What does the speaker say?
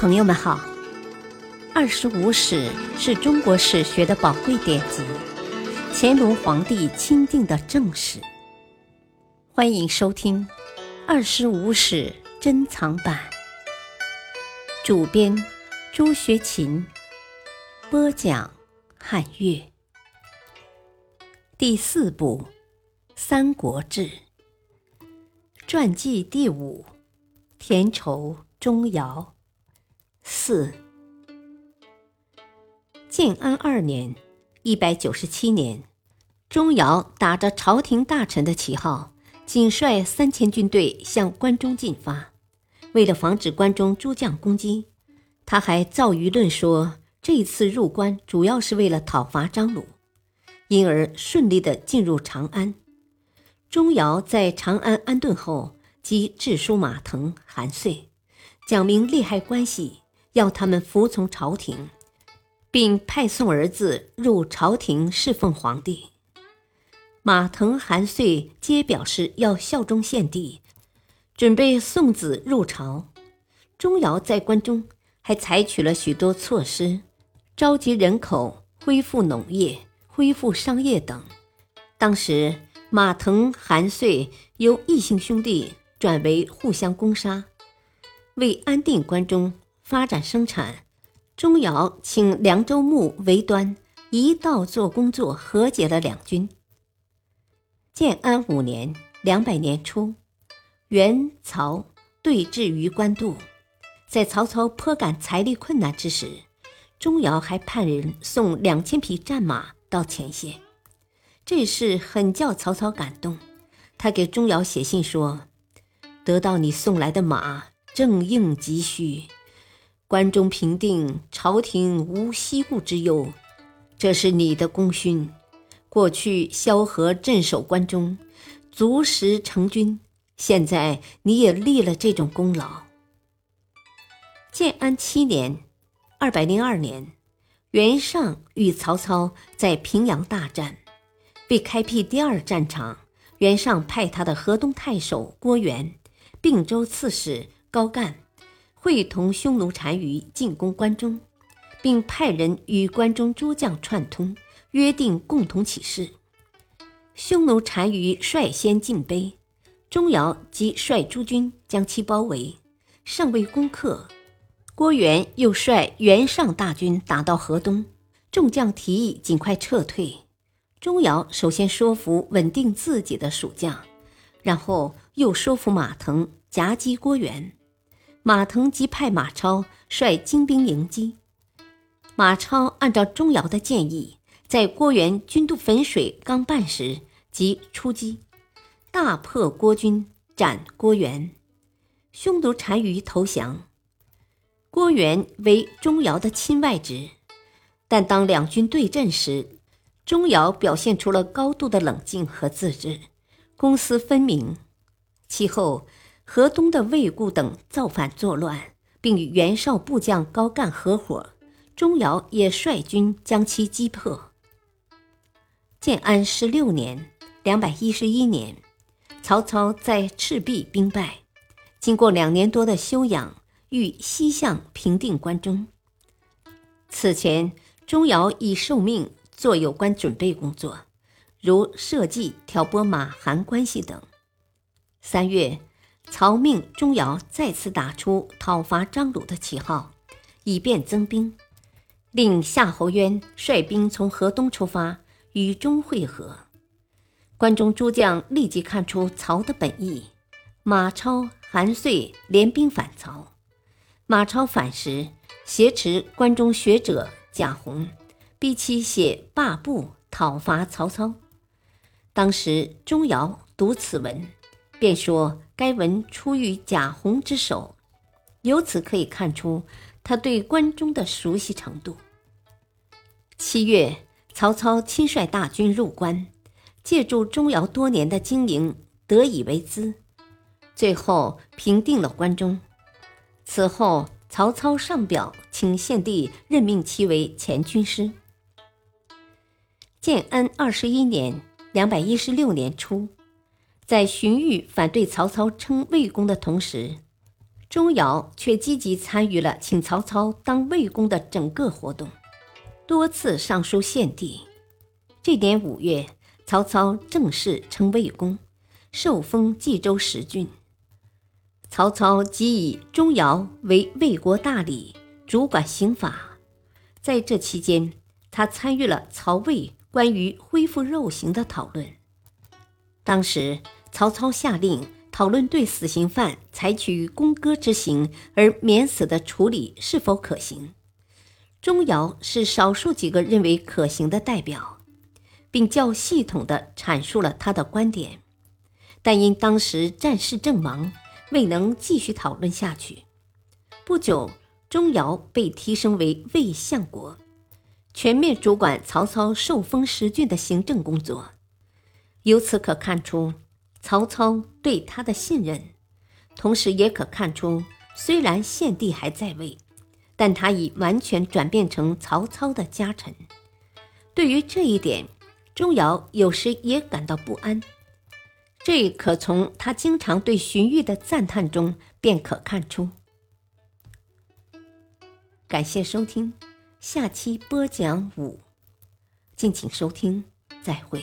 朋友们好，《二十五史》是中国史学的宝贵典籍，乾隆皇帝钦定的正史。欢迎收听《二十五史珍藏版》，主编朱学勤，播讲汉乐。第四部《三国志》传记第五：田畴、钟繇。四，建安二年（一百九十七年），钟繇打着朝廷大臣的旗号，仅率三千军队向关中进发。为了防止关中诸将攻击，他还造舆论说，这一次入关主要是为了讨伐张鲁，因而顺利的进入长安。钟繇在长安安顿后，即致书马腾、韩遂，讲明利害关系。要他们服从朝廷，并派送儿子入朝廷侍奉皇帝。马腾、韩遂皆表示要效忠献帝，准备送子入朝。钟繇在关中还采取了许多措施，召集人口、恢复农业、恢复商业等。当时，马腾、韩遂由异姓兄弟转为互相攻杀，为安定关中。发展生产，钟繇请凉州牧为端，一道做工作，和解了两军。建安五年（两百年初），袁曹对峙于官渡，在曹操颇感财力困难之时，钟繇还派人送两千匹战马到前线。这事很叫曹操感动，他给钟繇写信说：“得到你送来的马，正应急需。”关中平定，朝廷无西顾之忧，这是你的功勋。过去萧何镇守关中，足食成军，现在你也立了这种功劳。建安七年（二百零二年），袁尚与曹操在平阳大战，为开辟第二战场，袁尚派他的河东太守郭元、并州刺史高干。会同匈奴单于进攻关中，并派人与关中诸将串通，约定共同起事。匈奴单于率先进卑，钟繇即率诸军将其包围，尚未攻克。郭元又率袁尚大军打到河东，众将提议尽快撤退。钟繇首先说服稳定自己的属将，然后又说服马腾夹击郭元。马腾即派马超率精兵迎击。马超按照钟繇的建议，在郭元军渡汾水刚半时即出击，大破郭军，斩郭元。匈奴单于投降。郭元为钟繇的亲外侄，但当两军对阵时，钟繇表现出了高度的冷静和自制，公私分明。其后。河东的魏固等造反作乱，并与袁绍部将高干合伙，钟繇也率军将其击破。建安十六年（两百一十一年），曹操在赤壁兵败，经过两年多的休养，欲西向平定关中。此前，钟繇已受命做有关准备工作，如设计挑拨马韩关系等。三月。曹命钟繇再次打出讨伐张鲁的旗号，以便增兵，令夏侯渊率兵从河东出发，与钟会合。关中诸将立即看出曹的本意，马超、韩遂联兵反曹。马超反时，挟持关中学者贾洪，逼其写罢部讨伐曹操。当时钟繇读此文。便说该文出于贾洪之手，由此可以看出他对关中的熟悉程度。七月，曹操亲率大军入关，借助钟繇多年的经营，得以为资，最后平定了关中。此后，曹操上表请献帝任命其为前军师。建安二十一年（两百一十六年）初。在荀彧反对曹操称魏公的同时，钟繇却积极参与了请曹操当魏公的整个活动，多次上书献帝。这年五月，曹操正式称魏公，受封冀州十郡。曹操即以钟繇为魏国大理，主管刑法。在这期间，他参与了曹魏关于恢复肉刑的讨论。当时，曹操下令讨论对死刑犯采取公割之刑而免死的处理是否可行。钟繇是少数几个认为可行的代表，并较系统地阐述了他的观点，但因当时战事正忙。未能继续讨论下去。不久，钟繇被提升为魏相国，全面主管曹操受封十郡的行政工作。由此可看出曹操对他的信任，同时也可看出，虽然献帝还在位，但他已完全转变成曹操的家臣。对于这一点，钟繇有时也感到不安。这可从他经常对荀彧的赞叹中便可看出。感谢收听，下期播讲五，敬请收听，再会。